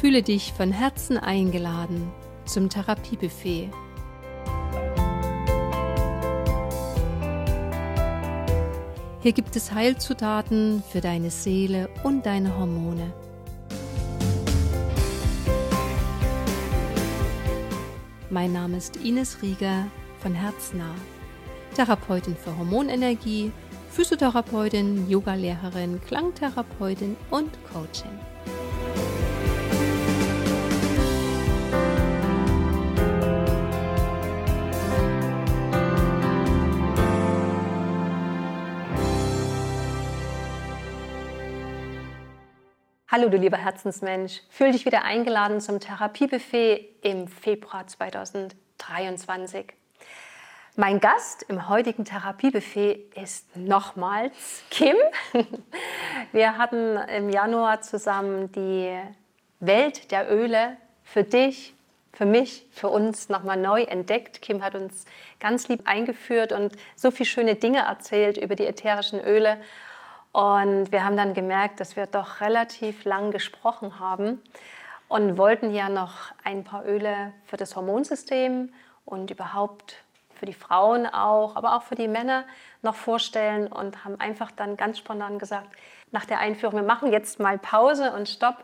Fühle dich von Herzen eingeladen zum Therapiebuffet. Hier gibt es Heilzutaten für deine Seele und deine Hormone. Mein Name ist Ines Rieger von Herznah, Therapeutin für Hormonenergie, Physiotherapeutin, Yogalehrerin, Klangtherapeutin und Coaching. Hallo, du lieber Herzensmensch. Fühl dich wieder eingeladen zum Therapiebuffet im Februar 2023. Mein Gast im heutigen Therapiebuffet ist nochmals Kim. Wir hatten im Januar zusammen die Welt der Öle für dich, für mich, für uns nochmal neu entdeckt. Kim hat uns ganz lieb eingeführt und so viele schöne Dinge erzählt über die ätherischen Öle. Und wir haben dann gemerkt, dass wir doch relativ lang gesprochen haben und wollten ja noch ein paar Öle für das Hormonsystem und überhaupt für die Frauen auch, aber auch für die Männer noch vorstellen und haben einfach dann ganz spontan gesagt, nach der Einführung, wir machen jetzt mal Pause und Stopp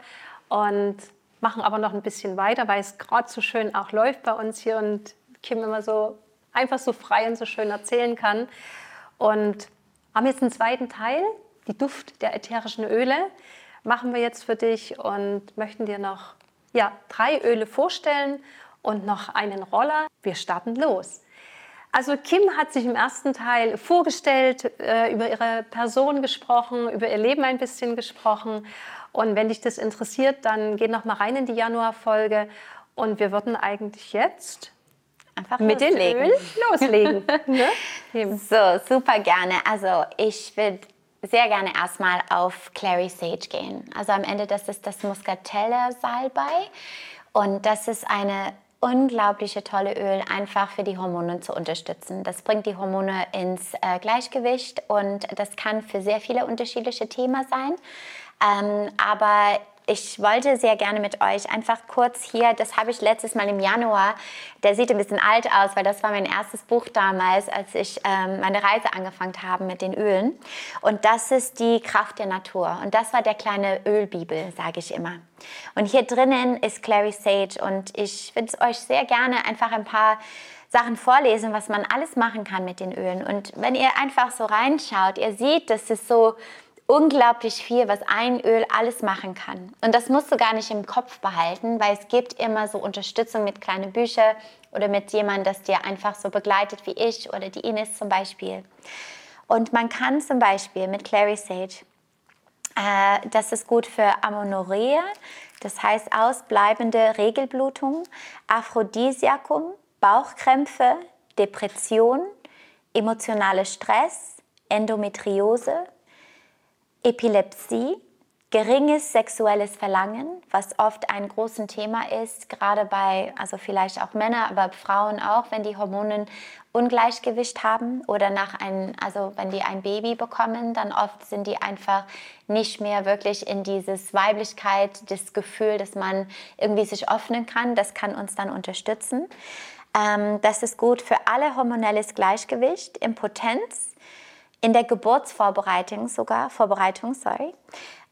und machen aber noch ein bisschen weiter, weil es gerade so schön auch läuft bei uns hier und Kim immer so einfach so frei und so schön erzählen kann. Und haben jetzt einen zweiten Teil, die Duft der ätherischen Öle machen wir jetzt für dich und möchten dir noch ja, drei Öle vorstellen und noch einen Roller. Wir starten los. Also Kim hat sich im ersten Teil vorgestellt, äh, über ihre Person gesprochen, über ihr Leben ein bisschen gesprochen. Und wenn dich das interessiert, dann geh noch mal rein in die Januarfolge. Und wir würden eigentlich jetzt Einfach mit loslegen. den Öl loslegen. ne? So, super gerne. Also ich würde sehr gerne erstmal auf Clary Sage gehen. Also am Ende, das ist das Muscatella Salbei und das ist eine unglaubliche tolle Öl einfach für die Hormone zu unterstützen. Das bringt die Hormone ins äh, Gleichgewicht und das kann für sehr viele unterschiedliche Themen sein. Ähm, aber ich wollte sehr gerne mit euch einfach kurz hier, das habe ich letztes Mal im Januar, der sieht ein bisschen alt aus, weil das war mein erstes Buch damals, als ich ähm, meine Reise angefangen habe mit den Ölen. Und das ist die Kraft der Natur. Und das war der kleine Ölbibel, sage ich immer. Und hier drinnen ist Clary Sage und ich würde euch sehr gerne einfach ein paar Sachen vorlesen, was man alles machen kann mit den Ölen. Und wenn ihr einfach so reinschaut, ihr seht, dass es so unglaublich viel, was ein Öl alles machen kann. Und das musst du gar nicht im Kopf behalten, weil es gibt immer so Unterstützung mit kleinen Büchern oder mit jemandem, das dir einfach so begleitet wie ich oder die Ines zum Beispiel. Und man kann zum Beispiel mit Clary Sage, äh, das ist gut für Amenorrhea, das heißt ausbleibende Regelblutung, Aphrodisiakum, Bauchkrämpfe, Depression, emotionale Stress, Endometriose, Epilepsie, geringes sexuelles Verlangen, was oft ein großes Thema ist, gerade bei, also vielleicht auch Männer, aber Frauen auch, wenn die Hormone Ungleichgewicht haben oder nach ein, also wenn die ein Baby bekommen, dann oft sind die einfach nicht mehr wirklich in dieses Weiblichkeit, das Gefühl, dass man irgendwie sich öffnen kann. Das kann uns dann unterstützen. Ähm, das ist gut für alle hormonelles Gleichgewicht, Impotenz, in der Geburtsvorbereitung sogar, Vorbereitung, sorry,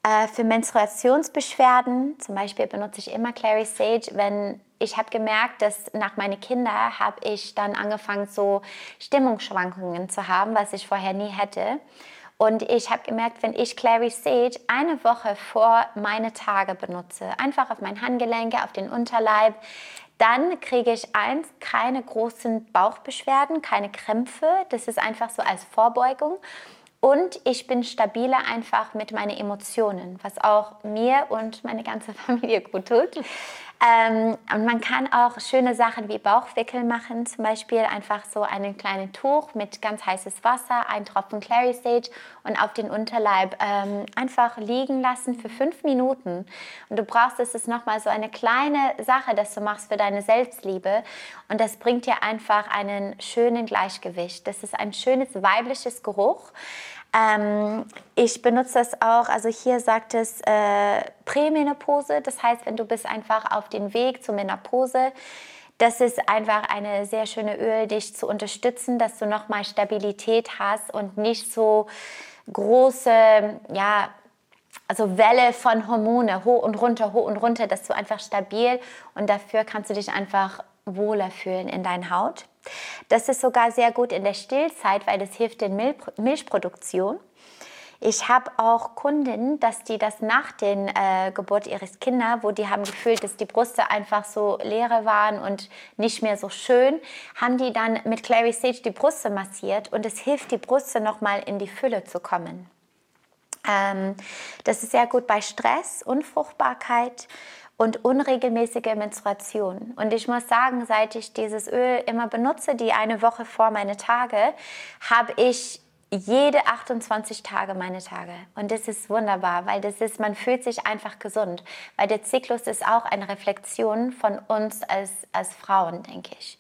äh, für Menstruationsbeschwerden, zum Beispiel benutze ich immer Clary Sage, wenn ich habe gemerkt, dass nach meinen Kindern habe ich dann angefangen, so Stimmungsschwankungen zu haben, was ich vorher nie hätte. Und ich habe gemerkt, wenn ich Clary Sage eine Woche vor meine Tage benutze, einfach auf mein Handgelenke, auf den Unterleib, dann kriege ich eins, keine großen Bauchbeschwerden, keine Krämpfe. Das ist einfach so als Vorbeugung. Und ich bin stabiler einfach mit meinen Emotionen, was auch mir und meine ganze Familie gut tut. Ähm, und man kann auch schöne Sachen wie Bauchwickel machen, zum Beispiel einfach so ein kleines Tuch mit ganz heißes Wasser, ein Tropfen Clary Sage und auf den Unterleib ähm, einfach liegen lassen für fünf Minuten. Und du brauchst, es ist nochmal so eine kleine Sache, dass du machst für deine Selbstliebe. Und das bringt dir einfach einen schönen Gleichgewicht. Das ist ein schönes weibliches Geruch. Ähm, ich benutze das auch, also hier sagt es äh, Prämenopause, das heißt, wenn du bist einfach auf dem Weg zur Menopause, das ist einfach eine sehr schöne Öl, dich zu unterstützen, dass du nochmal Stabilität hast und nicht so große, ja, also Welle von Hormone, hoch und runter, hoch und runter, dass du einfach stabil und dafür kannst du dich einfach wohler fühlen in deiner Haut. Das ist sogar sehr gut in der Stillzeit, weil das hilft in Mil Milchproduktion. Ich habe auch Kundinnen, dass die das nach der äh, Geburt ihres Kindes, wo die haben gefühlt, dass die Brüste einfach so leere waren und nicht mehr so schön, haben die dann mit Clary Sage die Brüste massiert und es hilft die Brüste nochmal in die Fülle zu kommen. Ähm, das ist sehr gut bei Stress, Unfruchtbarkeit und unregelmäßige Menstruation. Und ich muss sagen, seit ich dieses Öl immer benutze, die eine Woche vor meine Tage, habe ich jede 28 Tage meine Tage. Und das ist wunderbar, weil das ist, man fühlt sich einfach gesund. Weil der Zyklus ist auch eine Reflexion von uns als, als Frauen, denke ich.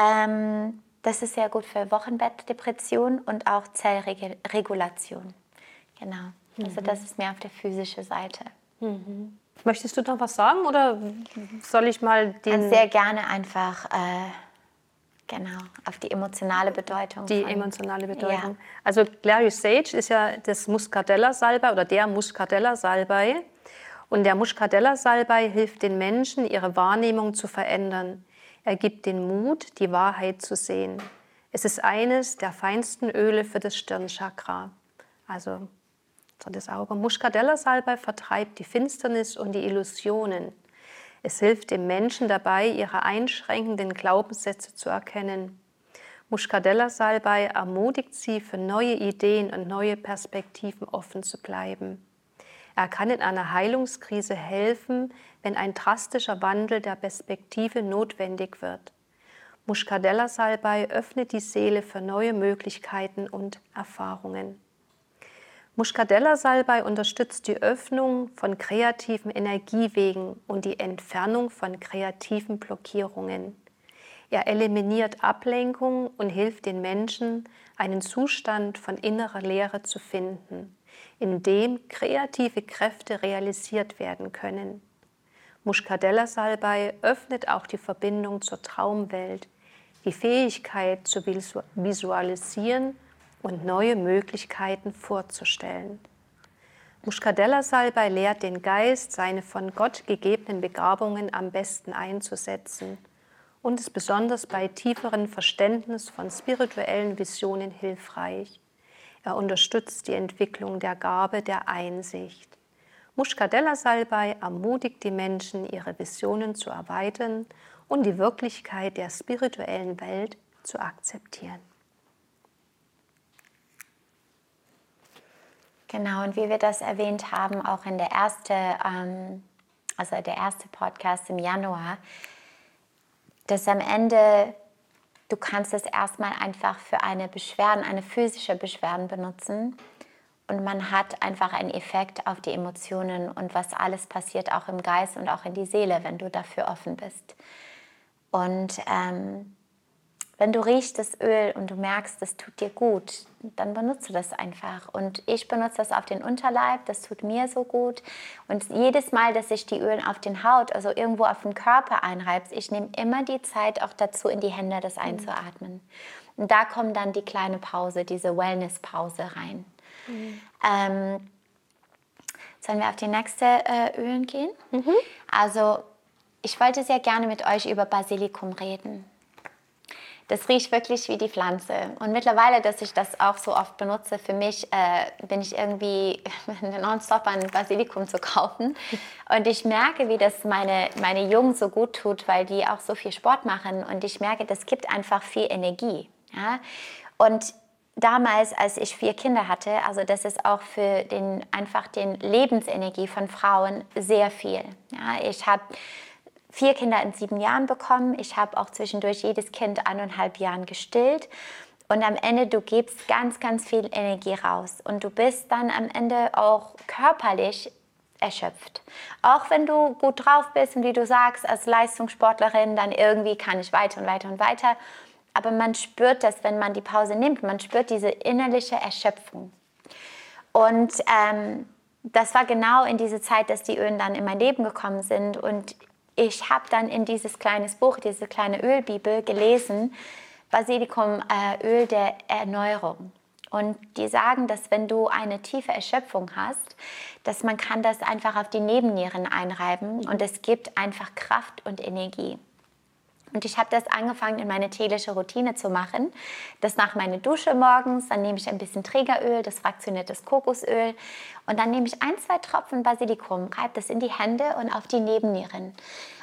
Ähm, das ist sehr gut für Wochenbettdepression und auch Zellregulation. Genau. Also das ist mehr auf der physischen Seite. Mhm. Möchtest du noch was sagen oder soll ich mal den... Also sehr gerne einfach... Äh, Genau, auf die emotionale Bedeutung. Die von, emotionale Bedeutung. Ja. Also Clary Sage ist ja das Muscadella-Salbei oder der Muscadella-Salbei. Und der Muscadella-Salbei hilft den Menschen, ihre Wahrnehmung zu verändern. Er gibt den Mut, die Wahrheit zu sehen. Es ist eines der feinsten Öle für das Stirnchakra. Also das Auge. Muscadella-Salbei vertreibt die Finsternis und die Illusionen. Es hilft dem Menschen dabei, ihre einschränkenden Glaubenssätze zu erkennen. Muscadella-Salbei ermutigt sie, für neue Ideen und neue Perspektiven offen zu bleiben. Er kann in einer Heilungskrise helfen, wenn ein drastischer Wandel der Perspektive notwendig wird. Muscadella-Salbei öffnet die Seele für neue Möglichkeiten und Erfahrungen. Muscadella-Salbei unterstützt die Öffnung von kreativen Energiewegen und die Entfernung von kreativen Blockierungen. Er eliminiert Ablenkung und hilft den Menschen, einen Zustand von innerer Leere zu finden, in dem kreative Kräfte realisiert werden können. Muscadella-Salbei öffnet auch die Verbindung zur Traumwelt, die Fähigkeit zu visualisieren und neue Möglichkeiten vorzustellen. Muscadella-Salbei lehrt den Geist, seine von Gott gegebenen Begabungen am besten einzusetzen und ist besonders bei tieferen Verständnis von spirituellen Visionen hilfreich. Er unterstützt die Entwicklung der Gabe der Einsicht. Muscadella-Salbei ermutigt die Menschen, ihre Visionen zu erweitern und die Wirklichkeit der spirituellen Welt zu akzeptieren. Genau, und wie wir das erwähnt haben, auch in der erste, ähm, also der erste Podcast im Januar, dass am Ende du kannst es erstmal einfach für eine Beschwerden, eine physische Beschwerden benutzen und man hat einfach einen Effekt auf die Emotionen und was alles passiert auch im Geist und auch in die Seele, wenn du dafür offen bist. Und ähm, wenn du riechst das Öl und du merkst, das tut dir gut, dann benutze das einfach. Und ich benutze das auf den Unterleib, das tut mir so gut. Und jedes Mal, dass ich die Öle auf den Haut, also irgendwo auf den Körper einreibst, ich nehme immer die Zeit auch dazu, in die Hände das einzuatmen. Und da kommt dann die kleine Pause, diese Wellness-Pause rein. Mhm. Ähm, sollen wir auf die nächste äh, Ölen gehen? Mhm. Also ich wollte sehr gerne mit euch über Basilikum reden. Das riecht wirklich wie die Pflanze. Und mittlerweile, dass ich das auch so oft benutze, für mich äh, bin ich irgendwie nonstop an Basilikum zu kaufen. Und ich merke, wie das meine, meine Jungen so gut tut, weil die auch so viel Sport machen. Und ich merke, das gibt einfach viel Energie. Ja? Und damals, als ich vier Kinder hatte, also das ist auch für den, einfach den Lebensenergie von Frauen sehr viel. Ja? Ich habe vier Kinder in sieben Jahren bekommen. Ich habe auch zwischendurch jedes Kind eineinhalb Jahren gestillt. Und am Ende, du gibst ganz, ganz viel Energie raus. Und du bist dann am Ende auch körperlich erschöpft. Auch wenn du gut drauf bist und wie du sagst, als Leistungssportlerin, dann irgendwie kann ich weiter und weiter und weiter. Aber man spürt das, wenn man die Pause nimmt. Man spürt diese innerliche Erschöpfung. Und ähm, das war genau in diese Zeit, dass die Ölen dann in mein Leben gekommen sind. Und ich habe dann in dieses kleines Buch, diese kleine Ölbibel gelesen, Basilikumöl äh, der Erneuerung. Und die sagen, dass wenn du eine tiefe Erschöpfung hast, dass man kann das einfach auf die Nebennieren einreiben und es gibt einfach Kraft und Energie. Und ich habe das angefangen in meine tägliche Routine zu machen. Das nach meiner Dusche morgens, dann nehme ich ein bisschen Trägeröl, das fraktioniertes Kokosöl und dann nehme ich ein, zwei Tropfen Basilikum, reibe das in die Hände und auf die Nebennieren.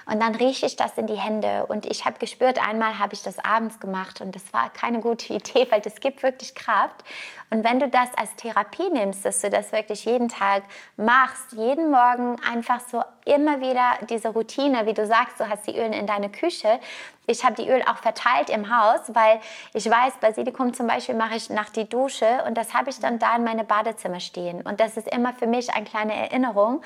Und dann rieche ich das in die Hände. Und ich habe gespürt, einmal habe ich das abends gemacht und das war keine gute Idee, weil das gibt wirklich Kraft. Und wenn du das als Therapie nimmst, dass du das wirklich jeden Tag machst, jeden Morgen einfach so immer wieder diese Routine, wie du sagst, du hast die Ölen in deiner Küche. Ich habe die Öl auch verteilt im Haus, weil ich weiß, Basilikum zum Beispiel mache ich nach die Dusche und das habe ich dann da in meine Badezimmer stehen. Und das ist immer für mich eine kleine Erinnerung.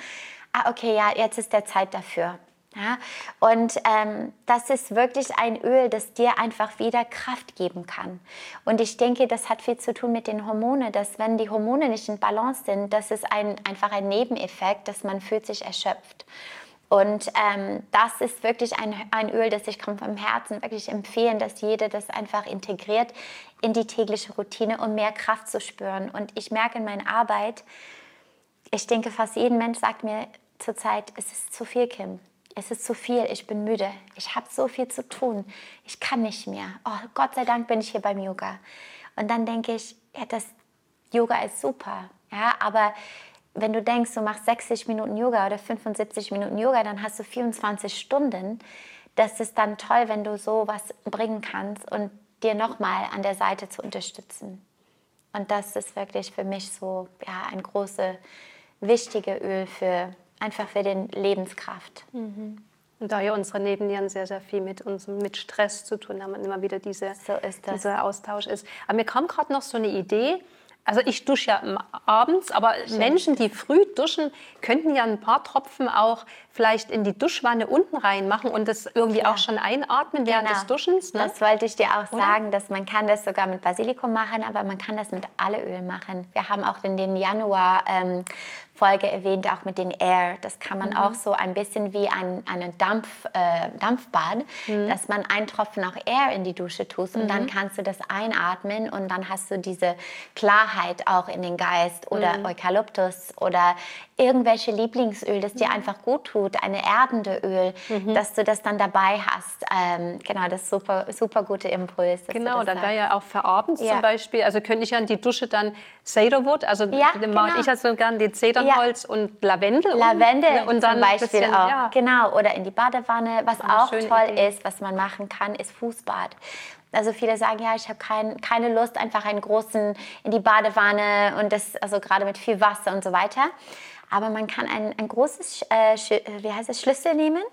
Ah, okay, ja, jetzt ist der Zeit dafür. Ja, und ähm, das ist wirklich ein Öl, das dir einfach wieder Kraft geben kann. Und ich denke, das hat viel zu tun mit den Hormonen, dass wenn die Hormone nicht in Balance sind, das ist ein, einfach ein Nebeneffekt, dass man fühlt sich erschöpft. Und ähm, das ist wirklich ein, ein Öl, das ich vom Herzen wirklich empfehlen, dass jeder das einfach integriert in die tägliche Routine, um mehr Kraft zu spüren. Und ich merke in meiner Arbeit, ich denke, fast jeden Mensch sagt mir zurzeit, es ist zu viel, Kim es ist zu viel, ich bin müde, ich habe so viel zu tun, ich kann nicht mehr. Oh, Gott sei Dank bin ich hier beim Yoga. Und dann denke ich, ja, das Yoga ist super, ja, aber wenn du denkst, du machst 60 Minuten Yoga oder 75 Minuten Yoga, dann hast du 24 Stunden. Das ist dann toll, wenn du so was bringen kannst und dir nochmal an der Seite zu unterstützen. Und das ist wirklich für mich so ja, ein großes, wichtiges Öl für einfach für den Lebenskraft. Mhm. Und da ja unsere Nebennieren sehr, sehr viel mit uns, mit Stress zu tun haben und immer wieder diese, so dieser Austausch ist. Aber mir kam gerade noch so eine Idee, also ich dusche ja abends, aber Schön. Menschen, die früh duschen, könnten ja ein paar Tropfen auch vielleicht in die Duschwanne unten reinmachen und das irgendwie ja. auch schon einatmen während genau. des Duschens. Ne? Das wollte ich dir auch Oder? sagen, dass man kann das sogar mit Basilikum machen, aber man kann das mit alle Öl machen. Wir haben auch in dem Januar ähm, Folge erwähnt, auch mit den Air. Das kann man mhm. auch so ein bisschen wie ein eine Dampf, äh, Dampfbad, mhm. dass man einen Tropfen auch Air in die Dusche tust und mhm. dann kannst du das einatmen und dann hast du diese Klarheit auch in den Geist oder mhm. Eukalyptus oder irgendwelche Lieblingsöl, das dir mhm. einfach gut tut, eine erdende Öl, mhm. dass du das dann dabei hast. Ähm, genau, das ist super, super gute Impuls. Genau, dann wäre ja auch für abends ja. zum Beispiel, also könnte ich ja in die Dusche dann Cedarwood, also ja, genau. ich so gerne die Zedernholz ja. und Lavendel. Lavendel und dann zum Beispiel bisschen, auch, ja. genau, oder in die Badewanne. Was auch toll Idee. ist, was man machen kann, ist Fußbad. Also viele sagen, ja, ich habe kein, keine Lust, einfach einen großen in die Badewanne und das, also gerade mit viel Wasser und so weiter. Aber man kann ein, ein großes, äh, wie heißt es, Schlüssel nehmen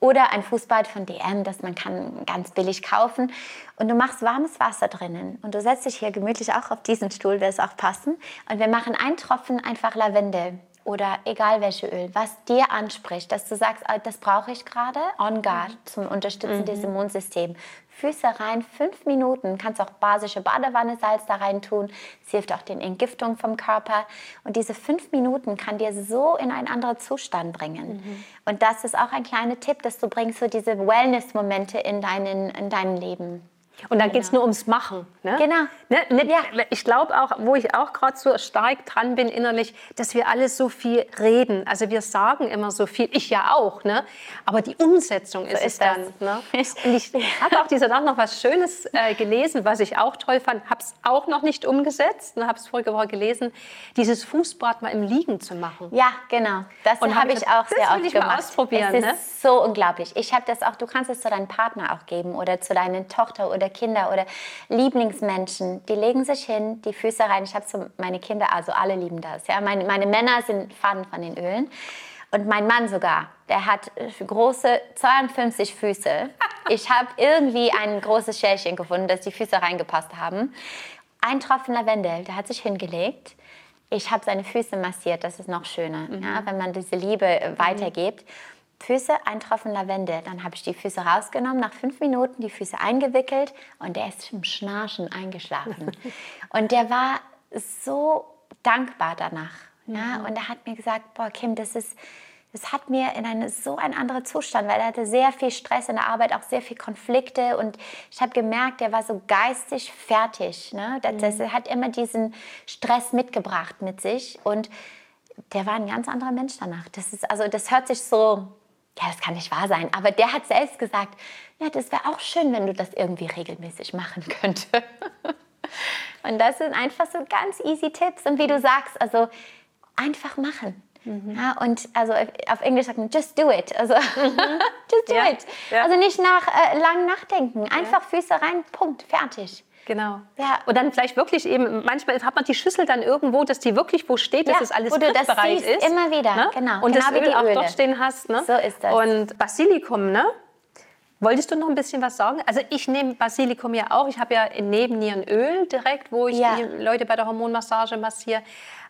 oder ein Fußbad von DM, das man kann ganz billig kaufen. Und du machst warmes Wasser drinnen. Und du setzt dich hier gemütlich auch auf diesen Stuhl, wird es auch passen. Und wir machen einen Tropfen einfach Lavendel oder egal welche Öl, was dir anspricht, dass du sagst, ah, das brauche ich gerade, on guard, mhm. zum Unterstützen mhm. des Immunsystems. Füße rein, fünf Minuten, kannst auch basische Badewanne-Salz da rein tun. Es hilft auch den Entgiftung vom Körper. Und diese fünf Minuten kann dir so in einen anderen Zustand bringen. Mhm. Und das ist auch ein kleiner Tipp, dass du bringst so diese Wellness-Momente in, deinen, in dein Leben. Und dann genau. geht es nur ums Machen. Ne? Genau. Ne? Nicht, ja. Ich glaube auch, wo ich auch gerade so stark dran bin innerlich, dass wir alle so viel reden. Also wir sagen immer so viel, ich ja auch, ne? aber die Umsetzung so ist, ist es dann. Ne? Und ich habe auch diese Nacht noch was Schönes äh, gelesen, was ich auch toll fand, habe es auch noch nicht umgesetzt, ne? habe es vorige Woche gelesen, dieses Fußbad mal im Liegen zu machen. Ja, genau. Das habe ich auch sehr oft ich gemacht. Mal ausprobieren, es ist ne? so unglaublich. Ich habe das auch, du kannst es zu deinem Partner auch geben oder zu deiner Tochter oder Kinder oder Lieblingsmenschen. Die legen sich hin, die Füße rein. Ich habe so meine Kinder, also alle lieben das. Ja, meine, meine Männer sind Fan von den Ölen. Und mein Mann sogar, der hat große 52 Füße. Ich habe irgendwie ein großes Schälchen gefunden, dass die Füße reingepasst haben. Ein Tropfen Lavendel, der hat sich hingelegt. Ich habe seine Füße massiert, das ist noch schöner, mhm. ja, wenn man diese Liebe weitergibt. Füße, ein Tropfen Lavendel. Dann habe ich die Füße rausgenommen, nach fünf Minuten die Füße eingewickelt und der ist im Schnarchen eingeschlafen. und der war so dankbar danach. Mhm. Ja? Und er hat mir gesagt, boah, Kim, das ist, das hat mir in eine, so einen anderen Zustand, weil er hatte sehr viel Stress in der Arbeit, auch sehr viel Konflikte und ich habe gemerkt, er war so geistig fertig. Ne? Das, das, mhm. er hat immer diesen Stress mitgebracht mit sich und der war ein ganz anderer Mensch danach. Das ist also, das hört sich so, ja, das kann nicht wahr sein, aber der hat selbst gesagt, ja, das wäre auch schön, wenn du das irgendwie regelmäßig machen könntest. und das sind einfach so ganz easy Tipps und wie du sagst, also einfach machen. Mhm. Ja, und also auf Englisch sagt man just do it. Also mhm. just do ja. it. Ja. Also nicht nach äh, lang nachdenken. Einfach Füße rein, Punkt, fertig. Genau. Ja. Und dann vielleicht wirklich eben, manchmal hat man die Schüssel dann irgendwo, dass die wirklich wo steht, dass es alles wo du das siehst, ist. Immer wieder, ne? genau. Und genau das Öl auch dort stehen hast. Ne? So ist das. Und Basilikum, ne? Wolltest du noch ein bisschen was sagen? Also ich nehme Basilikum ja auch. Ich habe ja neben Öl direkt, wo ich ja. die Leute bei der Hormonmassage massiere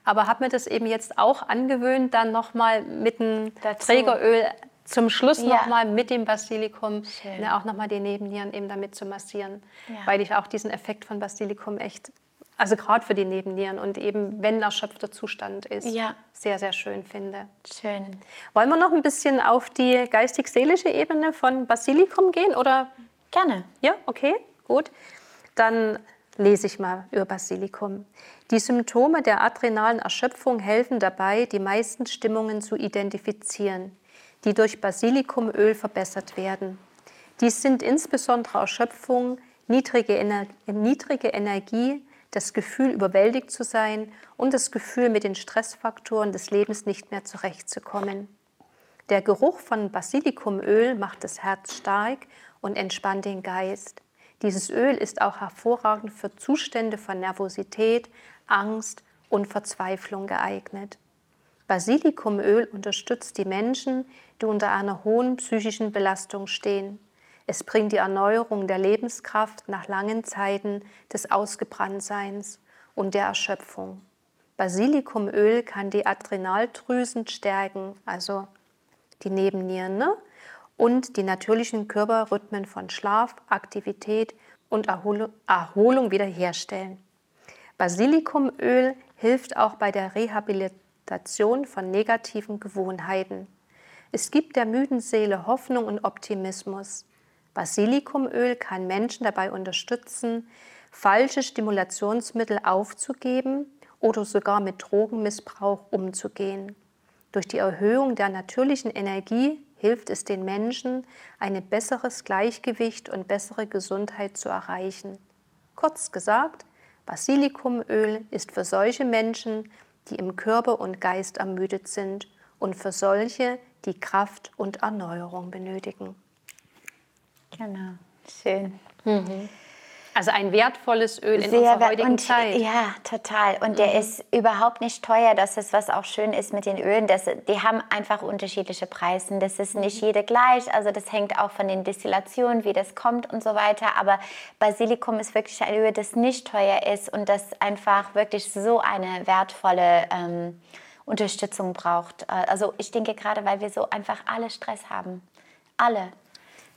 aber habe mir das eben jetzt auch angewöhnt, dann nochmal mit dem Trägeröl zum Schluss ja. nochmal mit dem Basilikum ne, auch nochmal die Nebennieren eben damit zu massieren, ja. weil ich auch diesen Effekt von Basilikum echt, also gerade für die Nebennieren und eben wenn erschöpfter Zustand ist, ja. sehr, sehr schön finde. Schön. Wollen wir noch ein bisschen auf die geistig-seelische Ebene von Basilikum gehen oder? Gerne. Ja, okay, gut. Dann lese ich mal über Basilikum. Die Symptome der adrenalen Erschöpfung helfen dabei, die meisten Stimmungen zu identifizieren, die durch Basilikumöl verbessert werden. Dies sind insbesondere Erschöpfung, niedrige, Ener niedrige Energie, das Gefühl, überwältigt zu sein und das Gefühl, mit den Stressfaktoren des Lebens nicht mehr zurechtzukommen. Der Geruch von Basilikumöl macht das Herz stark und entspannt den Geist. Dieses Öl ist auch hervorragend für Zustände von Nervosität, Angst und Verzweiflung geeignet. Basilikumöl unterstützt die Menschen, die unter einer hohen psychischen Belastung stehen. Es bringt die Erneuerung der Lebenskraft nach langen Zeiten des Ausgebranntseins und der Erschöpfung. Basilikumöl kann die Adrenaldrüsen stärken, also die Nebennieren, ne? und die natürlichen Körperrhythmen von Schlaf, Aktivität und Erholung wiederherstellen. Basilikumöl hilft auch bei der Rehabilitation von negativen Gewohnheiten. Es gibt der müden Seele Hoffnung und Optimismus. Basilikumöl kann Menschen dabei unterstützen, falsche Stimulationsmittel aufzugeben oder sogar mit Drogenmissbrauch umzugehen. Durch die Erhöhung der natürlichen Energie hilft es den Menschen, ein besseres Gleichgewicht und bessere Gesundheit zu erreichen. Kurz gesagt, Basilikumöl ist für solche Menschen, die im Körper und Geist ermüdet sind und für solche, die Kraft und Erneuerung benötigen. Genau, schön. Mhm. Also ein wertvolles Öl in Sehr unserer heutigen und, Zeit. Ja, total. Und mhm. der ist überhaupt nicht teuer. Das ist, was auch schön ist mit den Ölen. Das, die haben einfach unterschiedliche Preise. Das ist nicht mhm. jede gleich. Also das hängt auch von den Destillationen, wie das kommt und so weiter. Aber Basilikum ist wirklich ein Öl, das nicht teuer ist und das einfach wirklich so eine wertvolle ähm, Unterstützung braucht. Äh, also ich denke gerade, weil wir so einfach alle Stress haben. Alle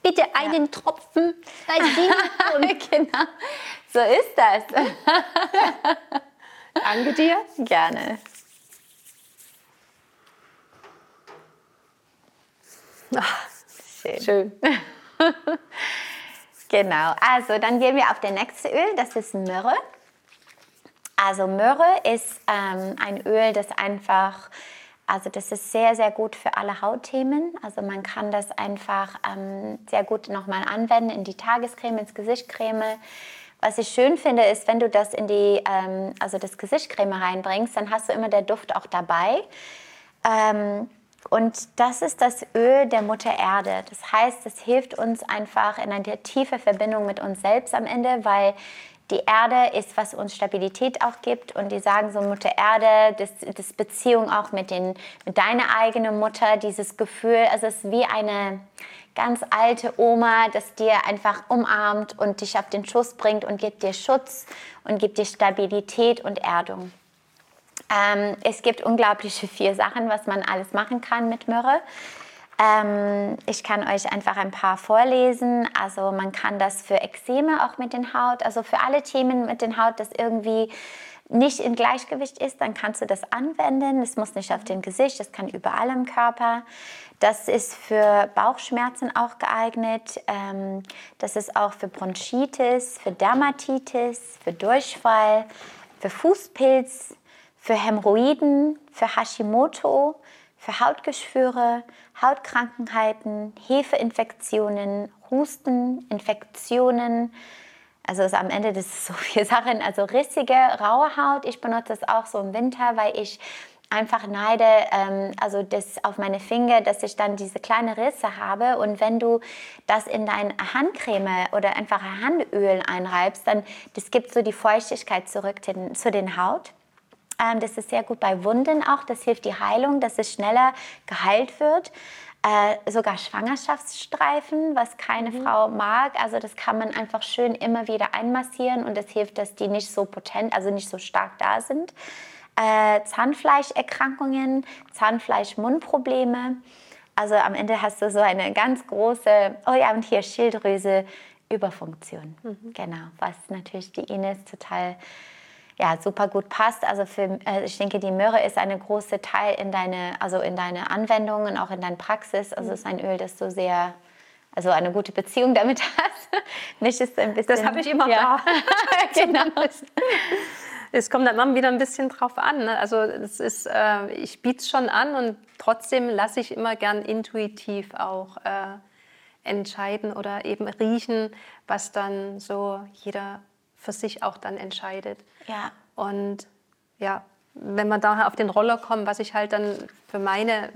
bitte einen ja. Tropfen Basilikum. genau, so ist das. Danke dir. Gerne. Ach, schön. schön. genau, also dann gehen wir auf das nächste Öl, das ist Myrrhe. Also Myrrhe ist ähm, ein Öl, das einfach also das ist sehr, sehr gut für alle Hautthemen. Also man kann das einfach ähm, sehr gut nochmal anwenden in die Tagescreme, ins Gesichtcreme. Was ich schön finde, ist, wenn du das in die, ähm, also das Gesichtcreme reinbringst, dann hast du immer der Duft auch dabei. Ähm, und das ist das Öl der Mutter Erde. Das heißt, es hilft uns einfach in eine tiefe Verbindung mit uns selbst am Ende, weil die Erde ist, was uns Stabilität auch gibt. Und die sagen so, Mutter Erde, das, das Beziehung auch mit, den, mit deiner eigenen Mutter, dieses Gefühl, also es ist wie eine ganz alte Oma, das dir einfach umarmt und dich auf den Schuss bringt und gibt dir Schutz und gibt dir Stabilität und Erdung. Ähm, es gibt unglaubliche vier Sachen, was man alles machen kann mit Myrrhe. Ähm, ich kann euch einfach ein paar vorlesen. Also man kann das für Ekzeme auch mit den Haut, also für alle Themen mit den Haut, das irgendwie nicht in Gleichgewicht ist, dann kannst du das anwenden. Es muss nicht auf dem Gesicht, das kann überall im Körper. Das ist für Bauchschmerzen auch geeignet. Ähm, das ist auch für Bronchitis, für Dermatitis, für Durchfall, für Fußpilz, für Hämorrhoiden, für Hashimoto, für Hautgeschwüre, Hautkrankheiten, Hefeinfektionen, Husten, Infektionen, also ist am Ende das so viele Sachen, also rissige, raue Haut. Ich benutze das auch so im Winter, weil ich einfach neide, ähm, also das auf meine Finger, dass ich dann diese kleinen Risse habe. Und wenn du das in deine Handcreme oder einfach Handöl einreibst, dann das gibt so die Feuchtigkeit zurück den, zu den Haut. Ähm, das ist sehr gut bei Wunden auch. Das hilft die Heilung, dass es schneller geheilt wird äh, sogar Schwangerschaftsstreifen, was keine mhm. Frau mag. Also das kann man einfach schön immer wieder einmassieren und das hilft, dass die nicht so potent, also nicht so stark da sind. Äh, Zahnfleischerkrankungen, Zahnfleisch-Mundprobleme. Also am Ende hast du so eine ganz große, oh ja, und hier Schilddrüse, Überfunktion. Mhm. Genau, was natürlich die Ines total ja, super gut passt. Also für, äh, ich denke, die Möhre ist ein großer Teil in deine, also in deine Anwendungen, auch in deine Praxis. Also mhm. es ist ein Öl, das du sehr, also eine gute Beziehung damit hast. Mich ist ein bisschen. Das habe ich immer ja. da. genau. Es kommt dann immer wieder ein bisschen drauf an. Ne? Also es ist, äh, ich biete es schon an und trotzdem lasse ich immer gern intuitiv auch äh, entscheiden oder eben riechen, was dann so jeder für sich auch dann entscheidet. Ja. Und ja, wenn man daher auf den Roller kommt, was ich halt dann für meine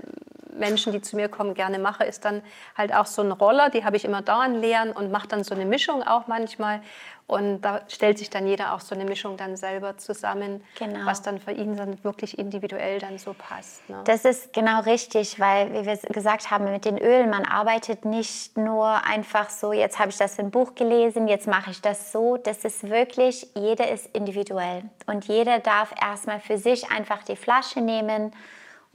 Menschen, die zu mir kommen, gerne mache, ist dann halt auch so ein Roller, die habe ich immer da an leeren und mache dann so eine Mischung auch manchmal. Und da stellt sich dann jeder auch so eine Mischung dann selber zusammen, genau. was dann für ihn dann wirklich individuell dann so passt. Ne? Das ist genau richtig, weil, wie wir gesagt haben, mit den Ölen, man arbeitet nicht nur einfach so, jetzt habe ich das im Buch gelesen, jetzt mache ich das so. Das ist wirklich, jeder ist individuell. Und jeder darf erstmal für sich einfach die Flasche nehmen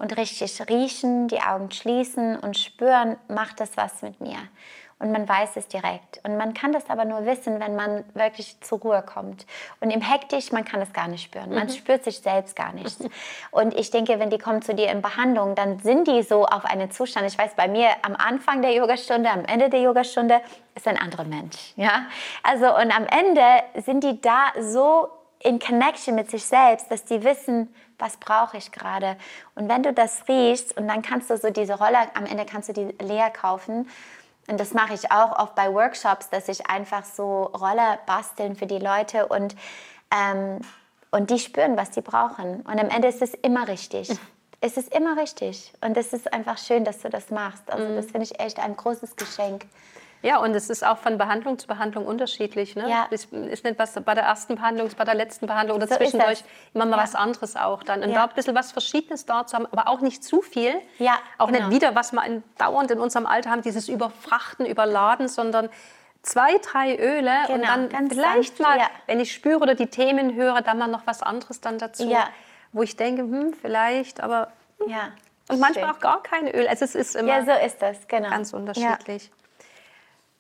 und richtig riechen, die Augen schließen und spüren, macht das was mit mir und man weiß es direkt. Und man kann das aber nur wissen, wenn man wirklich zur Ruhe kommt. Und im Hektisch, man kann es gar nicht spüren. Man mhm. spürt sich selbst gar nicht. Und ich denke, wenn die kommen zu dir in Behandlung, dann sind die so auf einen Zustand. Ich weiß, bei mir am Anfang der Yogastunde, am Ende der Yogastunde ist ein anderer Mensch. Ja? Also, und am Ende sind die da so in Connection mit sich selbst, dass die wissen, was brauche ich gerade. Und wenn du das riechst und dann kannst du so diese Rolle, am Ende kannst du die leer kaufen und das mache ich auch oft bei Workshops, dass ich einfach so Roller basteln für die Leute und, ähm, und die spüren, was sie brauchen. Und am Ende ist es immer richtig. es ist immer richtig. Und es ist einfach schön, dass du das machst. Also mhm. das finde ich echt ein großes Geschenk. Ja, und es ist auch von Behandlung zu Behandlung unterschiedlich. Ne? Ja. Es ist nicht was bei der ersten Behandlung, bei der letzten Behandlung oder so zwischendurch immer mal ja. was anderes auch dann. Und ja. da ein bisschen was Verschiedenes dort zu haben, aber auch nicht zu viel. Ja, auch genau. nicht wieder, was wir dauernd in unserem Alter haben, dieses Überfrachten, Überladen, sondern zwei, drei Öle genau, und dann vielleicht sanft, mal, ja. wenn ich spüre oder die Themen höre, dann mal noch was anderes dann dazu, ja. wo ich denke, hm, vielleicht, aber hm. ja. und manchmal auch gar kein Öl. Also es ist immer ja, so ist das, genau. ganz unterschiedlich.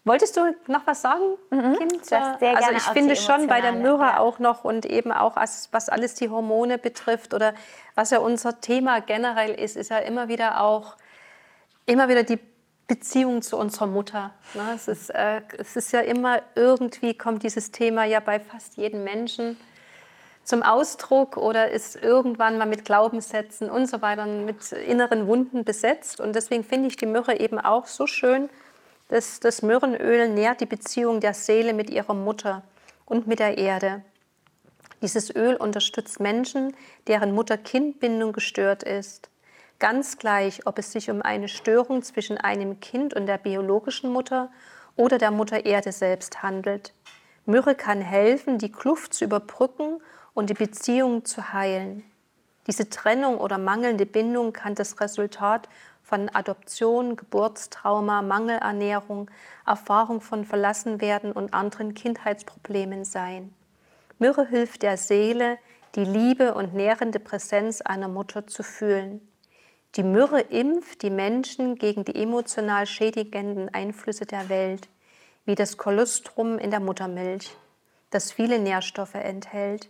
Wolltest du noch was sagen, mhm. Sehr also ich finde schon bei der Myrrhe ja. auch noch und eben auch was alles die Hormone betrifft oder was ja unser Thema generell ist, ist ja immer wieder auch immer wieder die Beziehung zu unserer Mutter. Ne? Es, ist, äh, es ist ja immer irgendwie kommt dieses Thema ja bei fast jedem Menschen zum Ausdruck oder ist irgendwann mal mit Glaubenssätzen und so weiter mit inneren Wunden besetzt und deswegen finde ich die Myrrhe eben auch so schön das, das Myrrenöl nährt die Beziehung der Seele mit ihrer Mutter und mit der Erde. Dieses Öl unterstützt Menschen, deren Mutter-Kind-Bindung gestört ist. Ganz gleich, ob es sich um eine Störung zwischen einem Kind und der biologischen Mutter oder der Mutter Erde selbst handelt. Myrrhe kann helfen, die Kluft zu überbrücken und die Beziehung zu heilen. Diese Trennung oder mangelnde Bindung kann das Resultat von Adoption, Geburtstrauma, Mangelernährung, Erfahrung von Verlassenwerden und anderen Kindheitsproblemen sein. Myrrhe hilft der Seele, die Liebe und nährende Präsenz einer Mutter zu fühlen. Die Myrrhe impft die Menschen gegen die emotional schädigenden Einflüsse der Welt, wie das Kolostrum in der Muttermilch, das viele Nährstoffe enthält.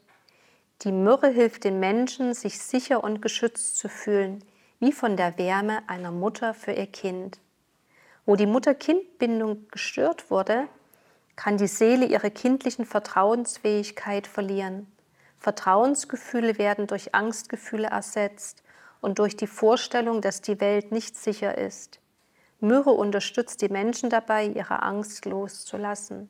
Die Myrrhe hilft den Menschen, sich sicher und geschützt zu fühlen, wie von der Wärme einer Mutter für ihr Kind. Wo die Mutter-Kind-Bindung gestört wurde, kann die Seele ihre kindlichen Vertrauensfähigkeit verlieren. Vertrauensgefühle werden durch Angstgefühle ersetzt und durch die Vorstellung, dass die Welt nicht sicher ist. Myrrhe unterstützt die Menschen dabei, ihre Angst loszulassen.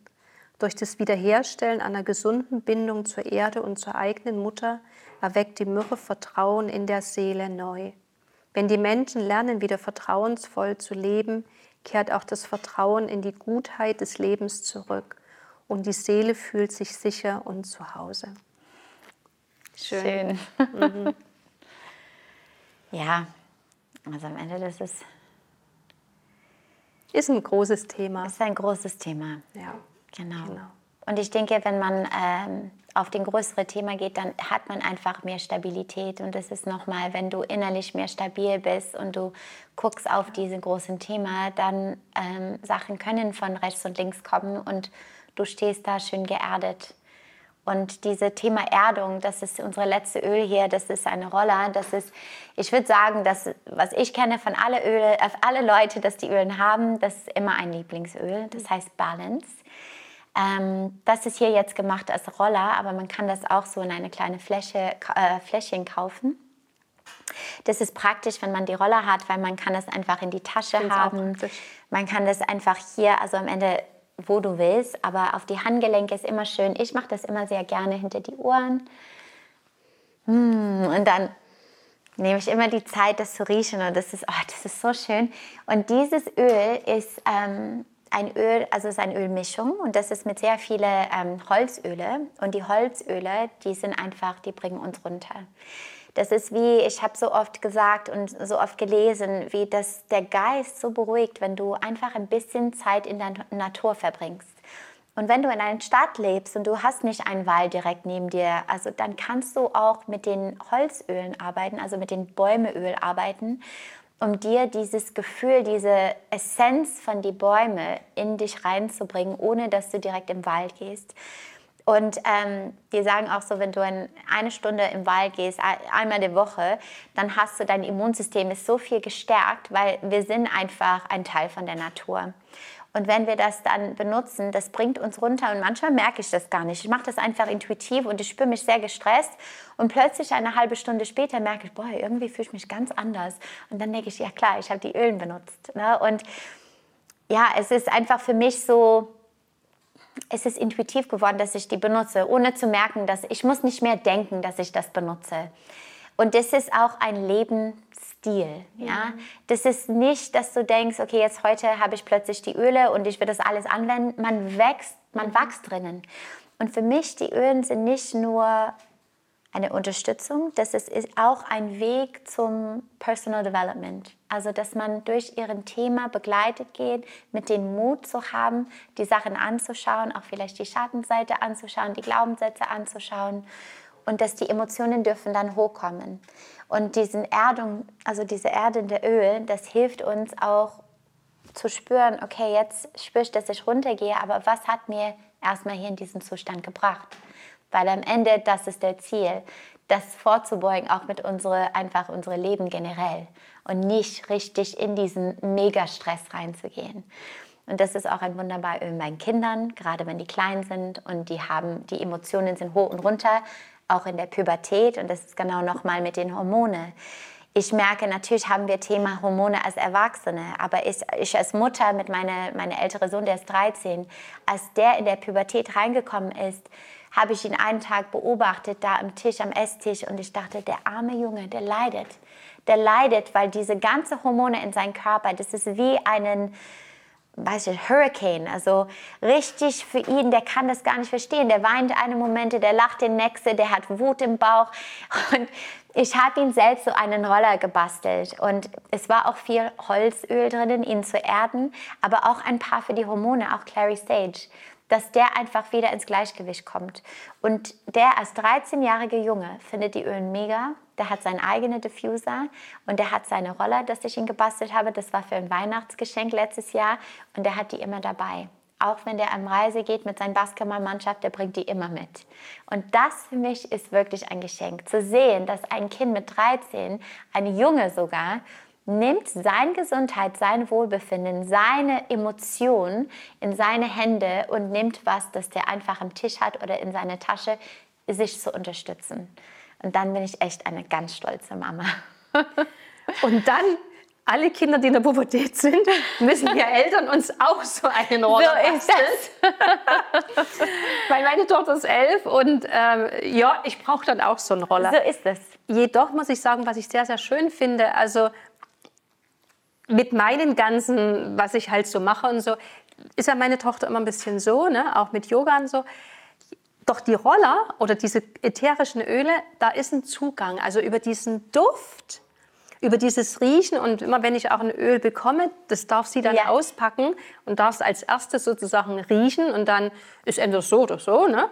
Durch das Wiederherstellen einer gesunden Bindung zur Erde und zur eigenen Mutter erweckt die Myrrhe Vertrauen in der Seele neu. Wenn die Menschen lernen, wieder vertrauensvoll zu leben, kehrt auch das Vertrauen in die Gutheit des Lebens zurück und die Seele fühlt sich sicher und zu Hause. Schön. Schön. Mhm. ja, also am Ende das ist ist ein großes Thema. Ist ein großes Thema. Ja, genau. genau. Und ich denke, wenn man ähm, auf den größere Thema geht, dann hat man einfach mehr Stabilität. Und das ist nochmal, wenn du innerlich mehr stabil bist und du guckst auf diese großen Thema, dann ähm, Sachen können von rechts und links kommen und du stehst da schön geerdet. Und dieses Thema Erdung, das ist unsere letzte Öl hier, das ist eine Roller. Das ist, ich würde sagen, dass, was ich kenne von alle Öle, äh, alle Leute, dass die Ölen haben, das ist immer ein Lieblingsöl. Das heißt Balance. Ähm, das ist hier jetzt gemacht als Roller, aber man kann das auch so in eine kleine Fläche, äh, Fläschchen kaufen. Das ist praktisch, wenn man die Roller hat, weil man kann das einfach in die Tasche haben. Man kann das einfach hier, also am Ende, wo du willst, aber auf die Handgelenke ist immer schön. Ich mache das immer sehr gerne hinter die Ohren. Hm, und dann nehme ich immer die Zeit, das zu riechen und das ist, oh, das ist so schön. Und dieses Öl ist ähm, ein Öl, also es ist eine Ölmischung und das ist mit sehr vielen ähm, Holzöle. Und die Holzöle, die sind einfach, die bringen uns runter. Das ist wie, ich habe so oft gesagt und so oft gelesen, wie das der Geist so beruhigt, wenn du einfach ein bisschen Zeit in der Natur verbringst. Und wenn du in einer Stadt lebst und du hast nicht einen Wald direkt neben dir, also dann kannst du auch mit den Holzölen arbeiten, also mit den Bäumeöl arbeiten um dir dieses Gefühl, diese Essenz von die Bäume in dich reinzubringen, ohne dass du direkt im Wald gehst. Und ähm, die sagen auch so, wenn du in eine Stunde im Wald gehst, einmal die Woche, dann hast du dein Immunsystem ist so viel gestärkt, weil wir sind einfach ein Teil von der Natur. Und wenn wir das dann benutzen, das bringt uns runter und manchmal merke ich das gar nicht. Ich mache das einfach intuitiv und ich spüre mich sehr gestresst und plötzlich eine halbe Stunde später merke ich, boah, irgendwie fühle ich mich ganz anders. Und dann denke ich, ja klar, ich habe die Ölen benutzt. Ne? Und ja, es ist einfach für mich so, es ist intuitiv geworden, dass ich die benutze, ohne zu merken, dass ich muss nicht mehr denken, dass ich das benutze. Und das ist auch ein Lebensstil. Ja? Mhm. Das ist nicht, dass du denkst, okay, jetzt heute habe ich plötzlich die Öle und ich will das alles anwenden. Man wächst, man mhm. wächst drinnen. Und für mich, die Ölen sind nicht nur eine Unterstützung, das ist, ist auch ein Weg zum Personal Development. Also, dass man durch ihren Thema begleitet geht, mit dem Mut zu haben, die Sachen anzuschauen, auch vielleicht die Schattenseite anzuschauen, die Glaubenssätze anzuschauen und dass die Emotionen dürfen dann hochkommen. Und diesen Erdung, also diese erdende Öl, das hilft uns auch zu spüren, okay, jetzt spüre ich, dass ich runtergehe, aber was hat mir erstmal hier in diesen Zustand gebracht? Weil am Ende, das ist der Ziel, das vorzubeugen, auch mit unsere, einfach unsere Leben generell und nicht richtig in diesen Megastress reinzugehen. Und das ist auch ein wunderbar Öl meinen Kindern, gerade wenn die klein sind und die haben, die Emotionen sind hoch und runter, auch in der Pubertät und das ist genau nochmal mit den Hormonen. Ich merke, natürlich haben wir Thema Hormone als Erwachsene, aber ich, ich als Mutter mit meiner meine ältere Sohn, der ist 13, als der in der Pubertät reingekommen ist, habe ich ihn einen Tag beobachtet, da am Tisch, am Esstisch und ich dachte, der arme Junge, der leidet. Der leidet, weil diese ganze Hormone in seinem Körper, das ist wie einen weiß ich, Hurricane, also richtig für ihn, der kann das gar nicht verstehen. Der weint eine Momente, der lacht den nächste, der hat Wut im Bauch. Und ich habe ihn selbst so einen Roller gebastelt. Und es war auch viel Holzöl drinnen, ihn zu erden, aber auch ein paar für die Hormone, auch Clary Sage dass der einfach wieder ins Gleichgewicht kommt. Und der als 13-jährige Junge findet die Ölen mega. Der hat seinen eigenen Diffuser und der hat seine Roller, das ich ihn gebastelt habe. Das war für ein Weihnachtsgeschenk letztes Jahr und der hat die immer dabei. auch wenn der an Reise geht mit seiner Basketballmannschaft, der bringt die immer mit. Und das für mich ist wirklich ein Geschenk. Zu sehen, dass ein Kind mit 13, ein Junge sogar, nimmt seine Gesundheit, sein Wohlbefinden, seine Emotionen in seine Hände und nimmt was, das der einfach am Tisch hat oder in seine Tasche, sich zu unterstützen. Und dann bin ich echt eine ganz stolze Mama. Und dann alle Kinder, die in der Pubertät sind, müssen wir Eltern uns auch so einen Roller So ist das. Weil meine Tochter ist elf und ähm, ja, ich brauche dann auch so einen Roller. So ist es. Jedoch muss ich sagen, was ich sehr, sehr schön finde, also mit meinen ganzen, was ich halt so mache und so, ist ja meine Tochter immer ein bisschen so, ne? auch mit Yoga und so. Doch die Roller oder diese ätherischen Öle, da ist ein Zugang. Also über diesen Duft, über dieses Riechen und immer wenn ich auch ein Öl bekomme, das darf sie dann Ja. auspacken und darf es als erstes sozusagen riechen und dann ist entweder so oder so. Ne?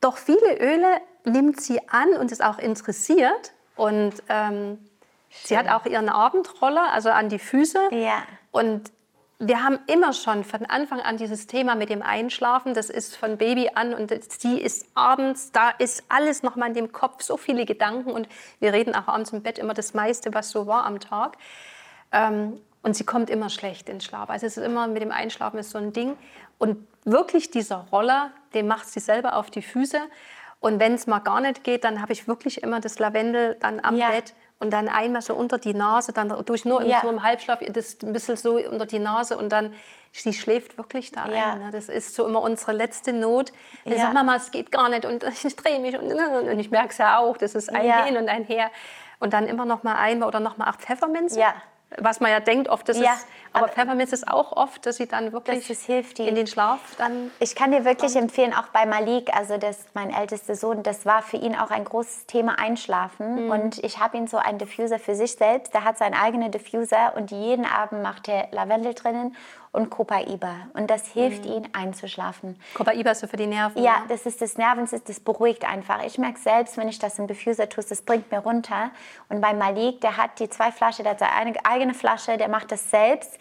Doch viele Öle nimmt sie an und ist auch interessiert und ähm, sie hat auch ihren Abendroller, also an die Füße. Ja. Und wir haben immer schon von Anfang an dieses Thema mit dem Einschlafen. Das ist von Baby an und sie ist abends, da ist alles noch mal in dem Kopf, so viele Gedanken und wir reden auch abends im Bett immer das meiste, was so war am Tag. Ähm, und sie kommt immer schlecht ins Schlaf. Also es ist immer mit dem Einschlafen ist so ein Ding. Und wirklich dieser Roller, den macht sie selber auf die Füße. Und wenn es mal gar nicht geht, dann habe ich wirklich immer das Lavendel dann am Ja. Bett und dann einmal so unter die Nase, dann durch nur im, Ja. so im Halbschlaf, das ein bisschen so unter die Nase und dann, sie schläft wirklich da Ja. ein. Ne? Das ist so immer unsere letzte Not. Die Ja. sagt, Mama, es geht gar nicht und ich drehe mich und, und ich merke es ja auch, das ist ein Ja. Hin und ein Her. Und dann immer noch mal einmal oder noch mal acht Pfefferminze. Ja. Was man ja denkt, oft das ist, aber aber- Pfefferminz ist auch oft, dass sie dann wirklich Das- hilft die. in den Schlaf dann. Ich kann dir wirklich empfehlen, auch bei Malik, also das mein ältester Sohn, das war für ihn auch ein großes Thema Einschlafen. Und ich habe ihn so einen Diffuser für sich selbst. Der hat seinen eigenen Diffuser und jeden Abend macht er Lavendel drinnen und Copaiba. Und das hilft ihm einzuschlafen. Copaiba ist so für die Nerven. Ja, ne? das ist das Nervensystem, das beruhigt einfach. Ich merke selbst, wenn ich das im Diffuser tue, das bringt mir runter. Und bei Malik, der hat die zwei Flaschen, der hat seine eigene Flasche, der macht das selbst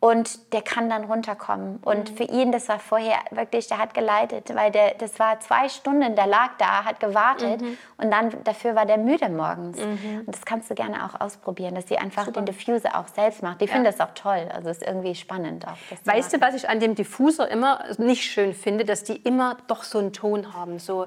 und der kann dann runterkommen. Und für ihn, das war vorher wirklich, der hat geleitet, weil der, das war zwei Stunden, der lag da, hat gewartet und dann dafür war der müde morgens. Und das kannst du gerne auch ausprobieren, dass sie einfach den Diffuser auch selbst macht. Die finden das auch toll, also ist irgendwie spannend auch. Weißt du, was ich an dem Diffuser immer nicht schön finde, dass die immer doch so einen Ton haben. So,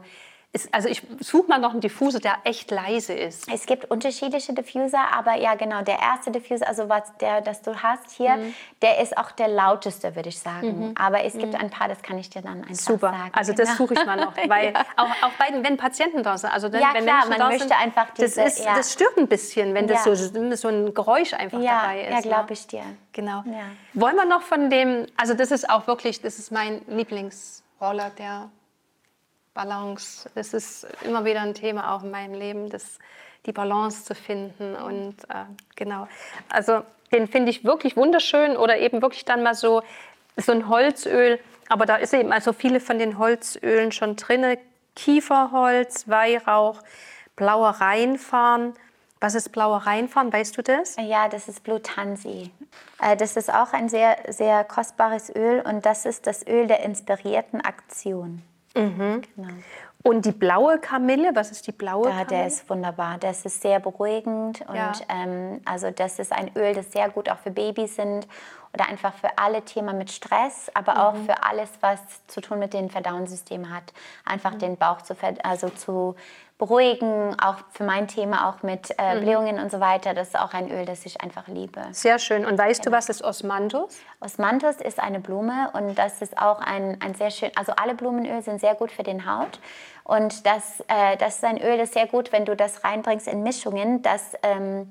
ist, also ich suche mal noch einen Diffuser, der echt leise ist. Es gibt unterschiedliche Diffuser, aber ja genau, der erste Diffuser, also was der, das du hast hier, Mhm. der ist auch der lauteste, würde ich sagen. Aber es gibt ein paar, das kann ich dir dann einfach Super. sagen. Also das genau. suche ich mal noch, weil auch, auch bei den, wenn Patienten da sind, also wenn, Ja, wenn klar, Menschen man da möchte sind, einfach diese- das, ist, ja. das stört ein bisschen, wenn das Ja. so, so ein Geräusch einfach Ja, dabei ist. ja, glaube ne? ich dir. Genau. Ja. Wollen wir noch von dem, also das ist auch wirklich, das ist mein Lieblingsroller, der Balance. Das ist immer wieder ein Thema auch in meinem Leben, das, die Balance zu finden. Und äh, genau, also den finde ich wirklich wunderschön oder eben wirklich dann mal so, so ein Holzöl. Aber da ist eben also viele von den Holzölen schon drin. Kieferholz, Weihrauch, blauer Rheinfarn. Was ist blauer Rheinfarn, weißt du das? Ja, das ist Blue Tansy. Äh, Das ist auch ein sehr, sehr kostbares Öl und das ist das Öl der inspirierten Aktion. Mhm. Genau. Und die blaue Kamille, was ist die blaue Ja, Kamille? der ist wunderbar. Das ist sehr beruhigend und Ja. ähm, also das ist ein Öl, das sehr gut auch für Babys sind oder einfach für alle Themen mit Stress, aber auch Mhm. für alles, was zu tun mit dem Verdauungssystem hat. Einfach Mhm. den Bauch zu, also zu beruhigen, auch für mein Thema auch mit Mhm. äh, Blähungen und so weiter. Das ist auch ein Öl, das ich einfach liebe. Sehr schön. Und weißt du, was ist Osmanthus? Osmanthus ist eine Blume und das ist auch ein, ein sehr schön, also alle Blumenöl sind sehr gut für den Haut und das, äh, das ist ein Öl, das ist sehr gut, wenn du das reinbringst in Mischungen, das, ähm,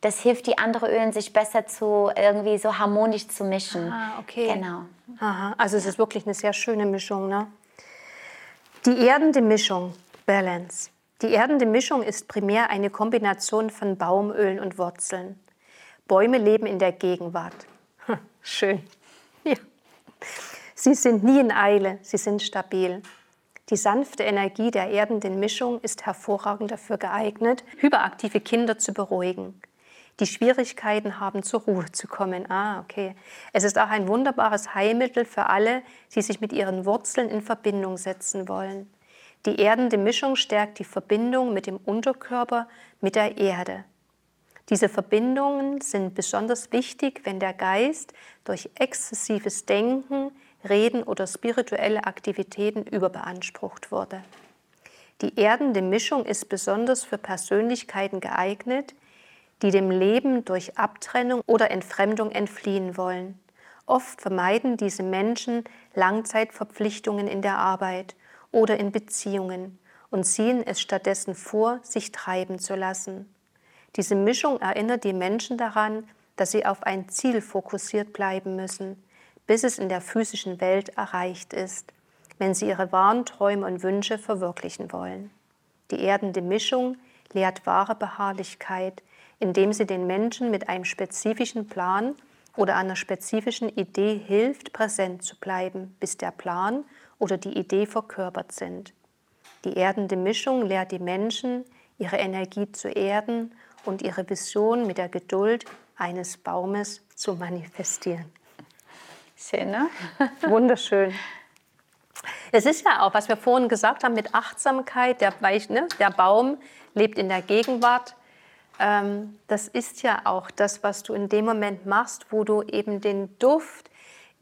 das hilft die anderen Ölen sich besser zu irgendwie so harmonisch zu mischen. Ah, okay. Genau. Aha, also es ist wirklich eine sehr schöne Mischung. Ne? Die erdende Mischung, Balance. Die erdende Mischung ist primär eine Kombination von Baumölen und Wurzeln. Bäume leben in der Gegenwart. Hm, Schön. Ja. Sie sind nie in Eile, sie sind stabil. Die sanfte Energie der erdenden Mischung ist hervorragend dafür geeignet, hyperaktive Kinder zu beruhigen. die Schwierigkeiten haben, zur Ruhe zu kommen. Ah, okay. Es ist auch ein wunderbares Heilmittel für alle, die sich mit ihren Wurzeln in Verbindung setzen wollen. Die erdende Mischung stärkt die Verbindung mit dem Unterkörper, mit der Erde. Diese Verbindungen sind besonders wichtig, wenn der Geist durch exzessives Denken, Reden oder spirituelle Aktivitäten überbeansprucht wurde. Die erdende Mischung ist besonders für Persönlichkeiten geeignet, die dem Leben durch Abtrennung oder Entfremdung entfliehen wollen. Oft vermeiden diese Menschen Langzeitverpflichtungen in der Arbeit oder in Beziehungen und ziehen es stattdessen vor, sich treiben zu lassen. Diese Mischung erinnert die Menschen daran, dass sie auf ein Ziel fokussiert bleiben müssen, bis es in der physischen Welt erreicht ist, wenn sie ihre wahren Träume und Wünsche verwirklichen wollen. Die erdende Mischung lehrt wahre Beharrlichkeit, indem sie den Menschen mit einem spezifischen Plan oder einer spezifischen Idee hilft, präsent zu bleiben, bis der Plan oder die Idee verkörpert sind. Die erdende Mischung lehrt die Menschen, ihre Energie zu erden und ihre Vision mit der Geduld eines Baumes zu manifestieren. Schön, ne? Wunderschön. Es ist ja auch, was wir vorhin gesagt haben mit Achtsamkeit, der, ne, der Baum lebt in der Gegenwart. Ähm, das ist ja auch das, was du in dem Moment machst, wo du eben den Duft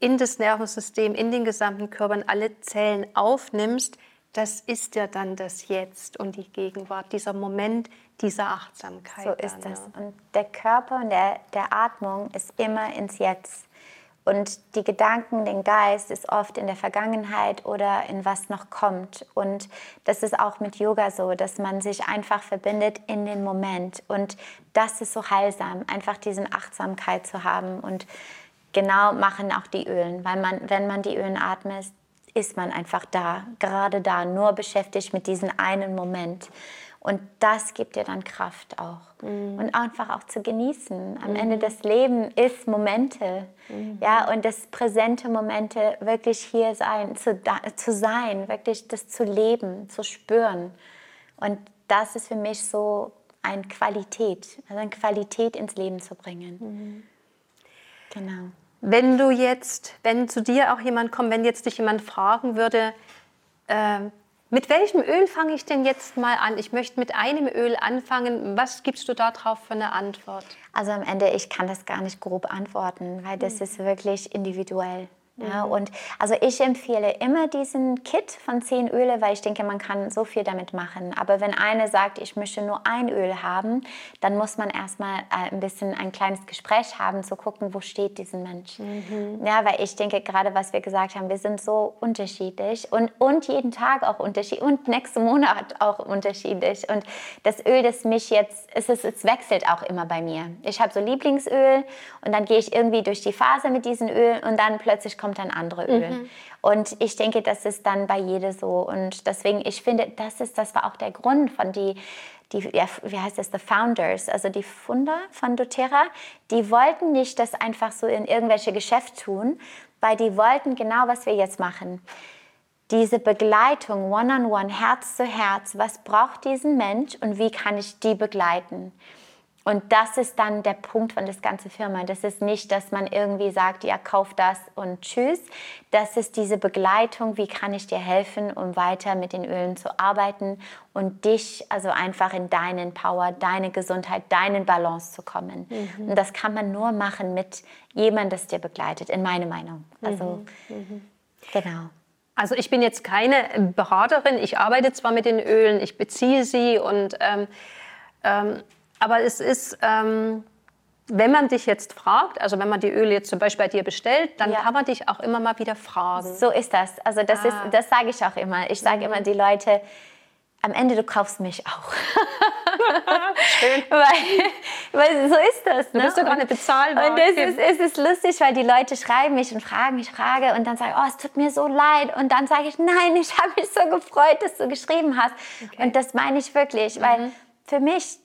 in das Nervensystem, in den gesamten Körper, in alle Zellen aufnimmst. Das ist ja dann das Jetzt und die Gegenwart, dieser Moment dieser Achtsamkeit. So ist das. Ja. Und der Körper und der, der Atmung ist immer ins Jetzt. Und die Gedanken, den Geist ist oft in der Vergangenheit oder in was noch kommt. Und das ist auch mit Yoga so, dass man sich einfach verbindet in den Moment. Und das ist so heilsam, einfach diese Achtsamkeit zu haben. Und genau machen auch die Ölen, weil man, wenn man die Ölen atmet, ist man einfach da, gerade da, nur beschäftigt mit diesem einen Moment. Und das gibt dir dann Kraft auch. Mhm. Und einfach auch zu genießen. Am mhm. Ende des Lebens ist Momente. Mhm. Ja, und das präsente Momente, wirklich hier sein, zu, da, zu sein, wirklich das zu leben, zu spüren. Und das ist für mich so eine Qualität, also eine Qualität ins Leben zu bringen. Mhm. Genau. Wenn du jetzt, wenn zu dir auch jemand kommt, wenn jetzt dich jemand fragen würde, äh, mit welchem Öl fange ich denn jetzt mal an? Ich möchte mit einem Öl anfangen. Was gibst du darauf für eine Antwort? Also am Ende, ich kann das gar nicht grob antworten, weil das hm. ist wirklich individuell. Ja, mhm. und also ich empfehle immer diesen Kit von zehn Öle, weil ich denke, man kann so viel damit machen. Aber wenn eine sagt, ich möchte nur ein Öl haben, dann muss man erstmal äh, ein bisschen ein kleines Gespräch haben, zu gucken, wo steht diesen Mensch. Mhm. Ja, weil ich denke, gerade was wir gesagt haben, wir sind so unterschiedlich und, und jeden Tag auch unterschiedlich und nächsten Monat auch unterschiedlich. Und das Öl, das mich jetzt, es, ist, es wechselt auch immer bei mir. Ich habe so Lieblingsöl und dann gehe ich irgendwie durch die Phase mit diesem Öl und dann plötzlich kommt dann andere Öl. Mhm. Und ich denke, das ist dann bei jedem so. Und deswegen, ich finde, das ist, das war auch der Grund von die, die wie heißt das, the Founders, also die Funder von doTERRA, die wollten nicht das einfach so in irgendwelche Geschäfte tun, weil die wollten genau, was wir jetzt machen diese Begleitung one-on-one, -on -one, Herz zu Herz, was braucht diesen Mensch und wie kann ich die begleiten? Und das ist dann der Punkt von das ganze Firma. Das ist nicht, dass man irgendwie sagt, ja, kauf das und tschüss. Das ist diese Begleitung, wie kann ich dir helfen, um weiter mit den Ölen zu arbeiten und dich also einfach in deinen Power, deine Gesundheit, deinen Balance zu kommen. Mhm. Und das kann man nur machen mit jemandem, das dir begleitet, in meiner Meinung. Also, mhm. Mhm. genau. Also ich bin jetzt keine Beraterin, ich arbeite zwar mit den Ölen, ich beziehe sie und ähm, ähm, aber es ist, ähm, wenn man dich jetzt fragt, also wenn man die Öle jetzt zum Beispiel bei dir bestellt, dann ja. kann man dich auch immer mal wieder fragen. So ist das. Also das, ah. ist, das sage ich auch immer. Ich sage mhm. immer die Leute, am Ende du kaufst mich auch. Schön. weil, weil, so ist das. Ne? Du bist doch gar nicht bezahlbar. Und es ist, es ist lustig, weil die Leute schreiben mich und fragen mich, frage und dann sagen, oh, es tut mir so leid. Und dann sage ich, nein, ich habe mich so gefreut, dass du geschrieben hast. Okay. Und das meine ich wirklich, mhm. weil für mich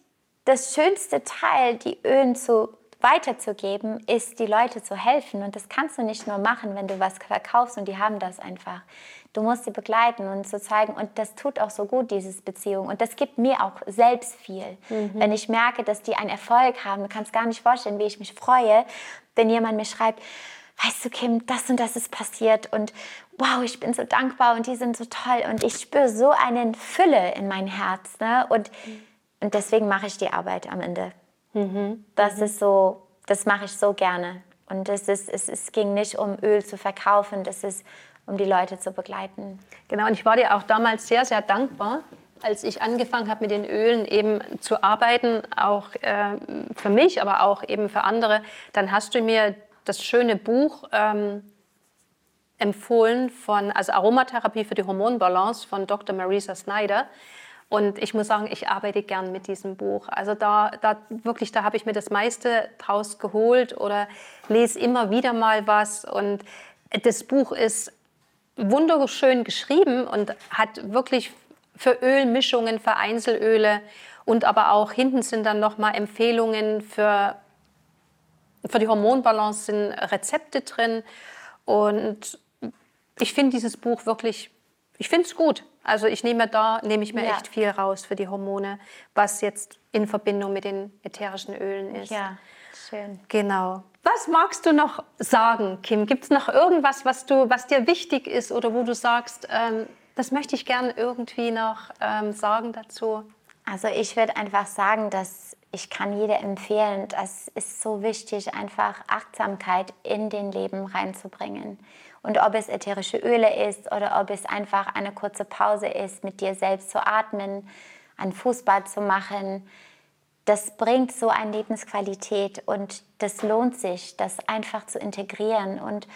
das schönste Teil, die Ölen zu weiterzugeben, ist, die Leute zu helfen. Und das kannst du nicht nur machen, wenn du was verkaufst und die haben das einfach. Du musst sie begleiten und zu zeigen, und das tut auch so gut, diese Beziehung. Und das gibt mir auch selbst viel. Mhm. Wenn ich merke, dass die einen Erfolg haben, du kannst gar nicht vorstellen, wie ich mich freue, wenn jemand mir schreibt, weißt du, Kim, das und das ist passiert und wow, ich bin so dankbar und die sind so toll und ich spüre so eine Fülle in mein Herz. Ne? Und, mhm. Und deswegen mache ich die Arbeit am Ende. Mhm. Das mhm. ist so, das mache ich so gerne. Und es, ist, es, es ging nicht um Öl zu verkaufen, das ist um die Leute zu begleiten. Genau, und ich war dir auch damals sehr, sehr dankbar, als ich angefangen habe, mit den Ölen eben zu arbeiten, auch äh, für mich, aber auch eben für andere. Dann hast du mir das schöne Buch ähm, empfohlen von, also Aromatherapie für die Hormonbalance von Dr. Marisa Snyder. Und ich muss sagen, ich arbeite gern mit diesem Buch. Also da, da wirklich, da habe ich mir das meiste draus geholt oder lese immer wieder mal was. Und das Buch ist wunderschön geschrieben und hat wirklich für Ölmischungen, für Einzelöle und aber auch hinten sind dann nochmal Empfehlungen für, für die Hormonbalance, sind Rezepte drin. Und ich finde dieses Buch wirklich, ich finde es gut. Also ich nehme da, nehme ich mir ja. echt viel raus für die Hormone, was jetzt in Verbindung mit den ätherischen Ölen ist. Ja, schön. Genau. Was magst du noch sagen, Kim? Gibt es noch irgendwas, was, du, was dir wichtig ist oder wo du sagst, ähm, das möchte ich gerne irgendwie noch ähm, sagen dazu? Also ich würde einfach sagen, dass ich kann jeder empfehlen, das ist so wichtig, einfach Achtsamkeit in den Leben reinzubringen. Und ob es ätherische Öle ist oder ob es einfach eine kurze Pause ist, mit dir selbst zu atmen, ein Fußbad zu machen, das bringt so eine Lebensqualität und das lohnt sich, das einfach zu integrieren und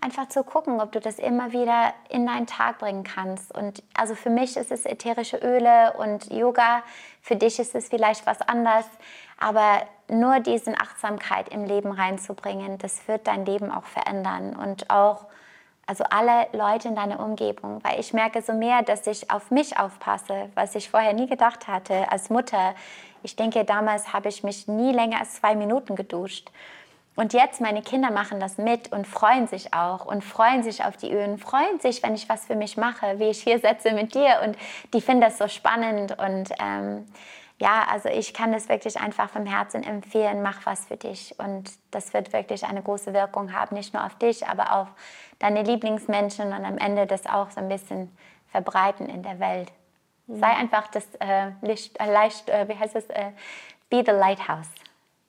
einfach zu gucken, ob du das immer wieder in deinen Tag bringen kannst. Und also für mich ist es ätherische Öle und Yoga, für dich ist es vielleicht was anderes, aber nur diese Achtsamkeit im Leben reinzubringen, das wird dein Leben auch verändern und auch also alle Leute in deiner Umgebung, weil ich merke so mehr, dass ich auf mich aufpasse, was ich vorher nie gedacht hatte als Mutter. Ich denke, damals habe ich mich nie länger als zwei Minuten geduscht. Und jetzt, meine Kinder machen das mit und freuen sich auch und freuen sich auf die Ölen, freuen sich, wenn ich was für mich mache, wie ich hier setze mit dir. Und die finden das so spannend. Und ähm, ja, also ich kann das wirklich einfach vom Herzen empfehlen, mach was für dich. Und das wird wirklich eine große Wirkung haben, nicht nur auf dich, aber auf deine Lieblingsmenschen und am Ende das auch so ein bisschen verbreiten in der Welt. Mhm. Sei einfach das äh, Licht, äh, Leicht, äh, wie heißt es, äh, be the lighthouse.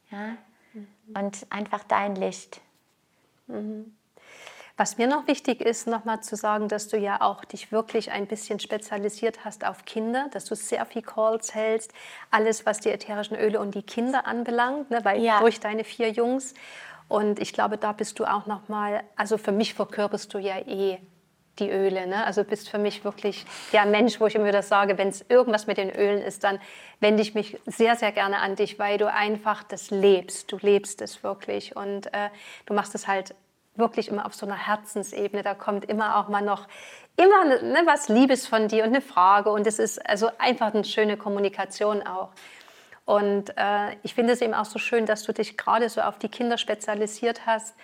Ja? Mhm. Und einfach dein Licht. Mhm. Was mir noch wichtig ist, nochmal zu sagen, dass du ja auch dich wirklich ein bisschen spezialisiert hast auf Kinder, dass du sehr viel Calls hältst, alles, was die ätherischen Öle und die Kinder anbelangt, ne, weil ja. durch deine vier Jungs. Und ich glaube, da bist du auch nochmal, also für mich verkörperst du ja eh die Öle. Ne? Also bist für mich wirklich der Mensch, wo ich immer wieder sage, wenn es irgendwas mit den Ölen ist, dann wende ich mich sehr, sehr gerne an dich, weil du einfach das lebst. Du lebst es wirklich und äh, du machst es halt wirklich immer auf so einer Herzensebene. Da kommt immer auch mal noch immer ne, was Liebes von dir und eine Frage und es ist also einfach eine schöne Kommunikation auch. Und äh, ich finde es eben auch so schön, dass du dich gerade so auf die Kinder spezialisiert hast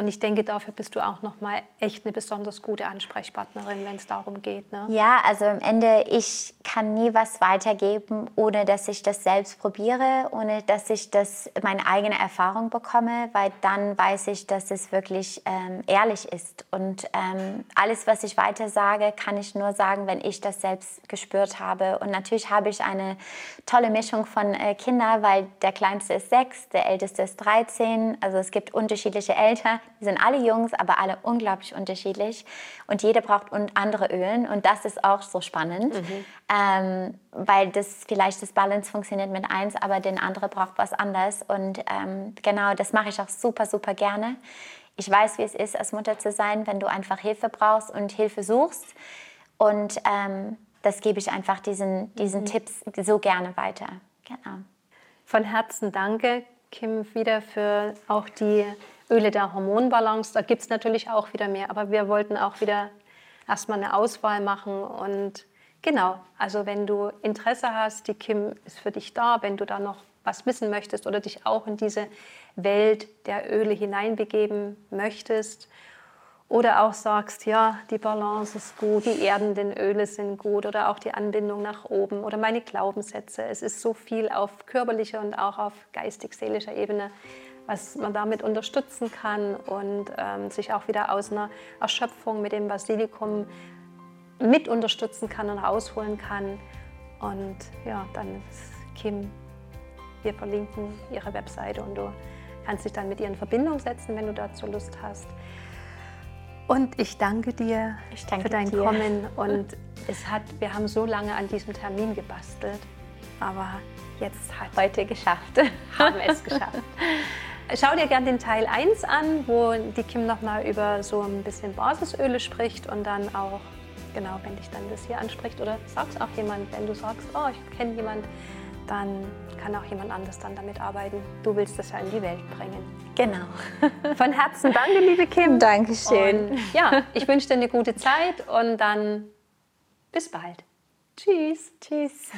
und ich denke, dafür bist du auch nochmal echt eine besonders gute Ansprechpartnerin, wenn es darum geht. Ne? Ja, also am Ende, ich kann nie was weitergeben, ohne dass ich das selbst probiere, ohne dass ich das meine eigene Erfahrung bekomme, weil dann weiß ich, dass es wirklich ähm, ehrlich ist. Und ähm, alles, was ich weiter sage, kann ich nur sagen, wenn ich das selbst gespürt habe. Und natürlich habe ich eine tolle Mischung von äh, Kindern, weil der Kleinste ist sechs, der Älteste ist 13. Also es gibt unterschiedliche Eltern sind alle Jungs, aber alle unglaublich unterschiedlich. Und jeder braucht andere Ölen. Und das ist auch so spannend, mhm. ähm, weil das vielleicht das Balance funktioniert mit eins, aber den andere braucht was anderes. Und ähm, genau, das mache ich auch super, super gerne. Ich weiß, wie es ist, als Mutter zu sein, wenn du einfach Hilfe brauchst und Hilfe suchst. Und ähm, das gebe ich einfach diesen, diesen mhm. Tipps so gerne weiter. Genau. Von Herzen danke, Kim, wieder für auch die Öle der Hormonbalance. Da gibt es natürlich auch wieder mehr, aber wir wollten auch wieder erstmal eine Auswahl machen und genau, also wenn du Interesse hast, die Kim ist für dich da, wenn du da noch was wissen möchtest oder dich auch in diese Welt der Öle hineinbegeben möchtest. Oder auch sagst, ja, die Balance ist gut, die erdenden Öle sind gut oder auch die Anbindung nach oben oder meine Glaubenssätze. Es ist so viel auf körperlicher und auch auf geistig-seelischer Ebene, was man damit unterstützen kann und ähm, sich auch wieder aus einer Erschöpfung mit dem Basilikum mit unterstützen kann und rausholen kann. Und ja, dann ist Kim, wir verlinken ihre Webseite und du kannst dich dann mit ihr in Verbindung setzen, wenn du dazu Lust hast. Und ich danke dir ich danke für dein dir. Kommen. Und es hat, wir haben so lange an diesem Termin gebastelt, aber jetzt hat heute geschafft. haben es geschafft. Schau dir gerne den Teil 1 an, wo die Kim nochmal über so ein bisschen Basisöle spricht und dann auch, genau, wenn dich dann das hier anspricht oder sagst auch jemand, wenn du sagst, oh, ich kenne jemand, dann kann auch jemand anders dann damit arbeiten. Du willst das ja in die Welt bringen. Genau. Von Herzen danke, liebe Kim. Dankeschön. Und ja, ich wünsche dir eine gute Zeit und dann bis bald. Tschüss. Tschüss.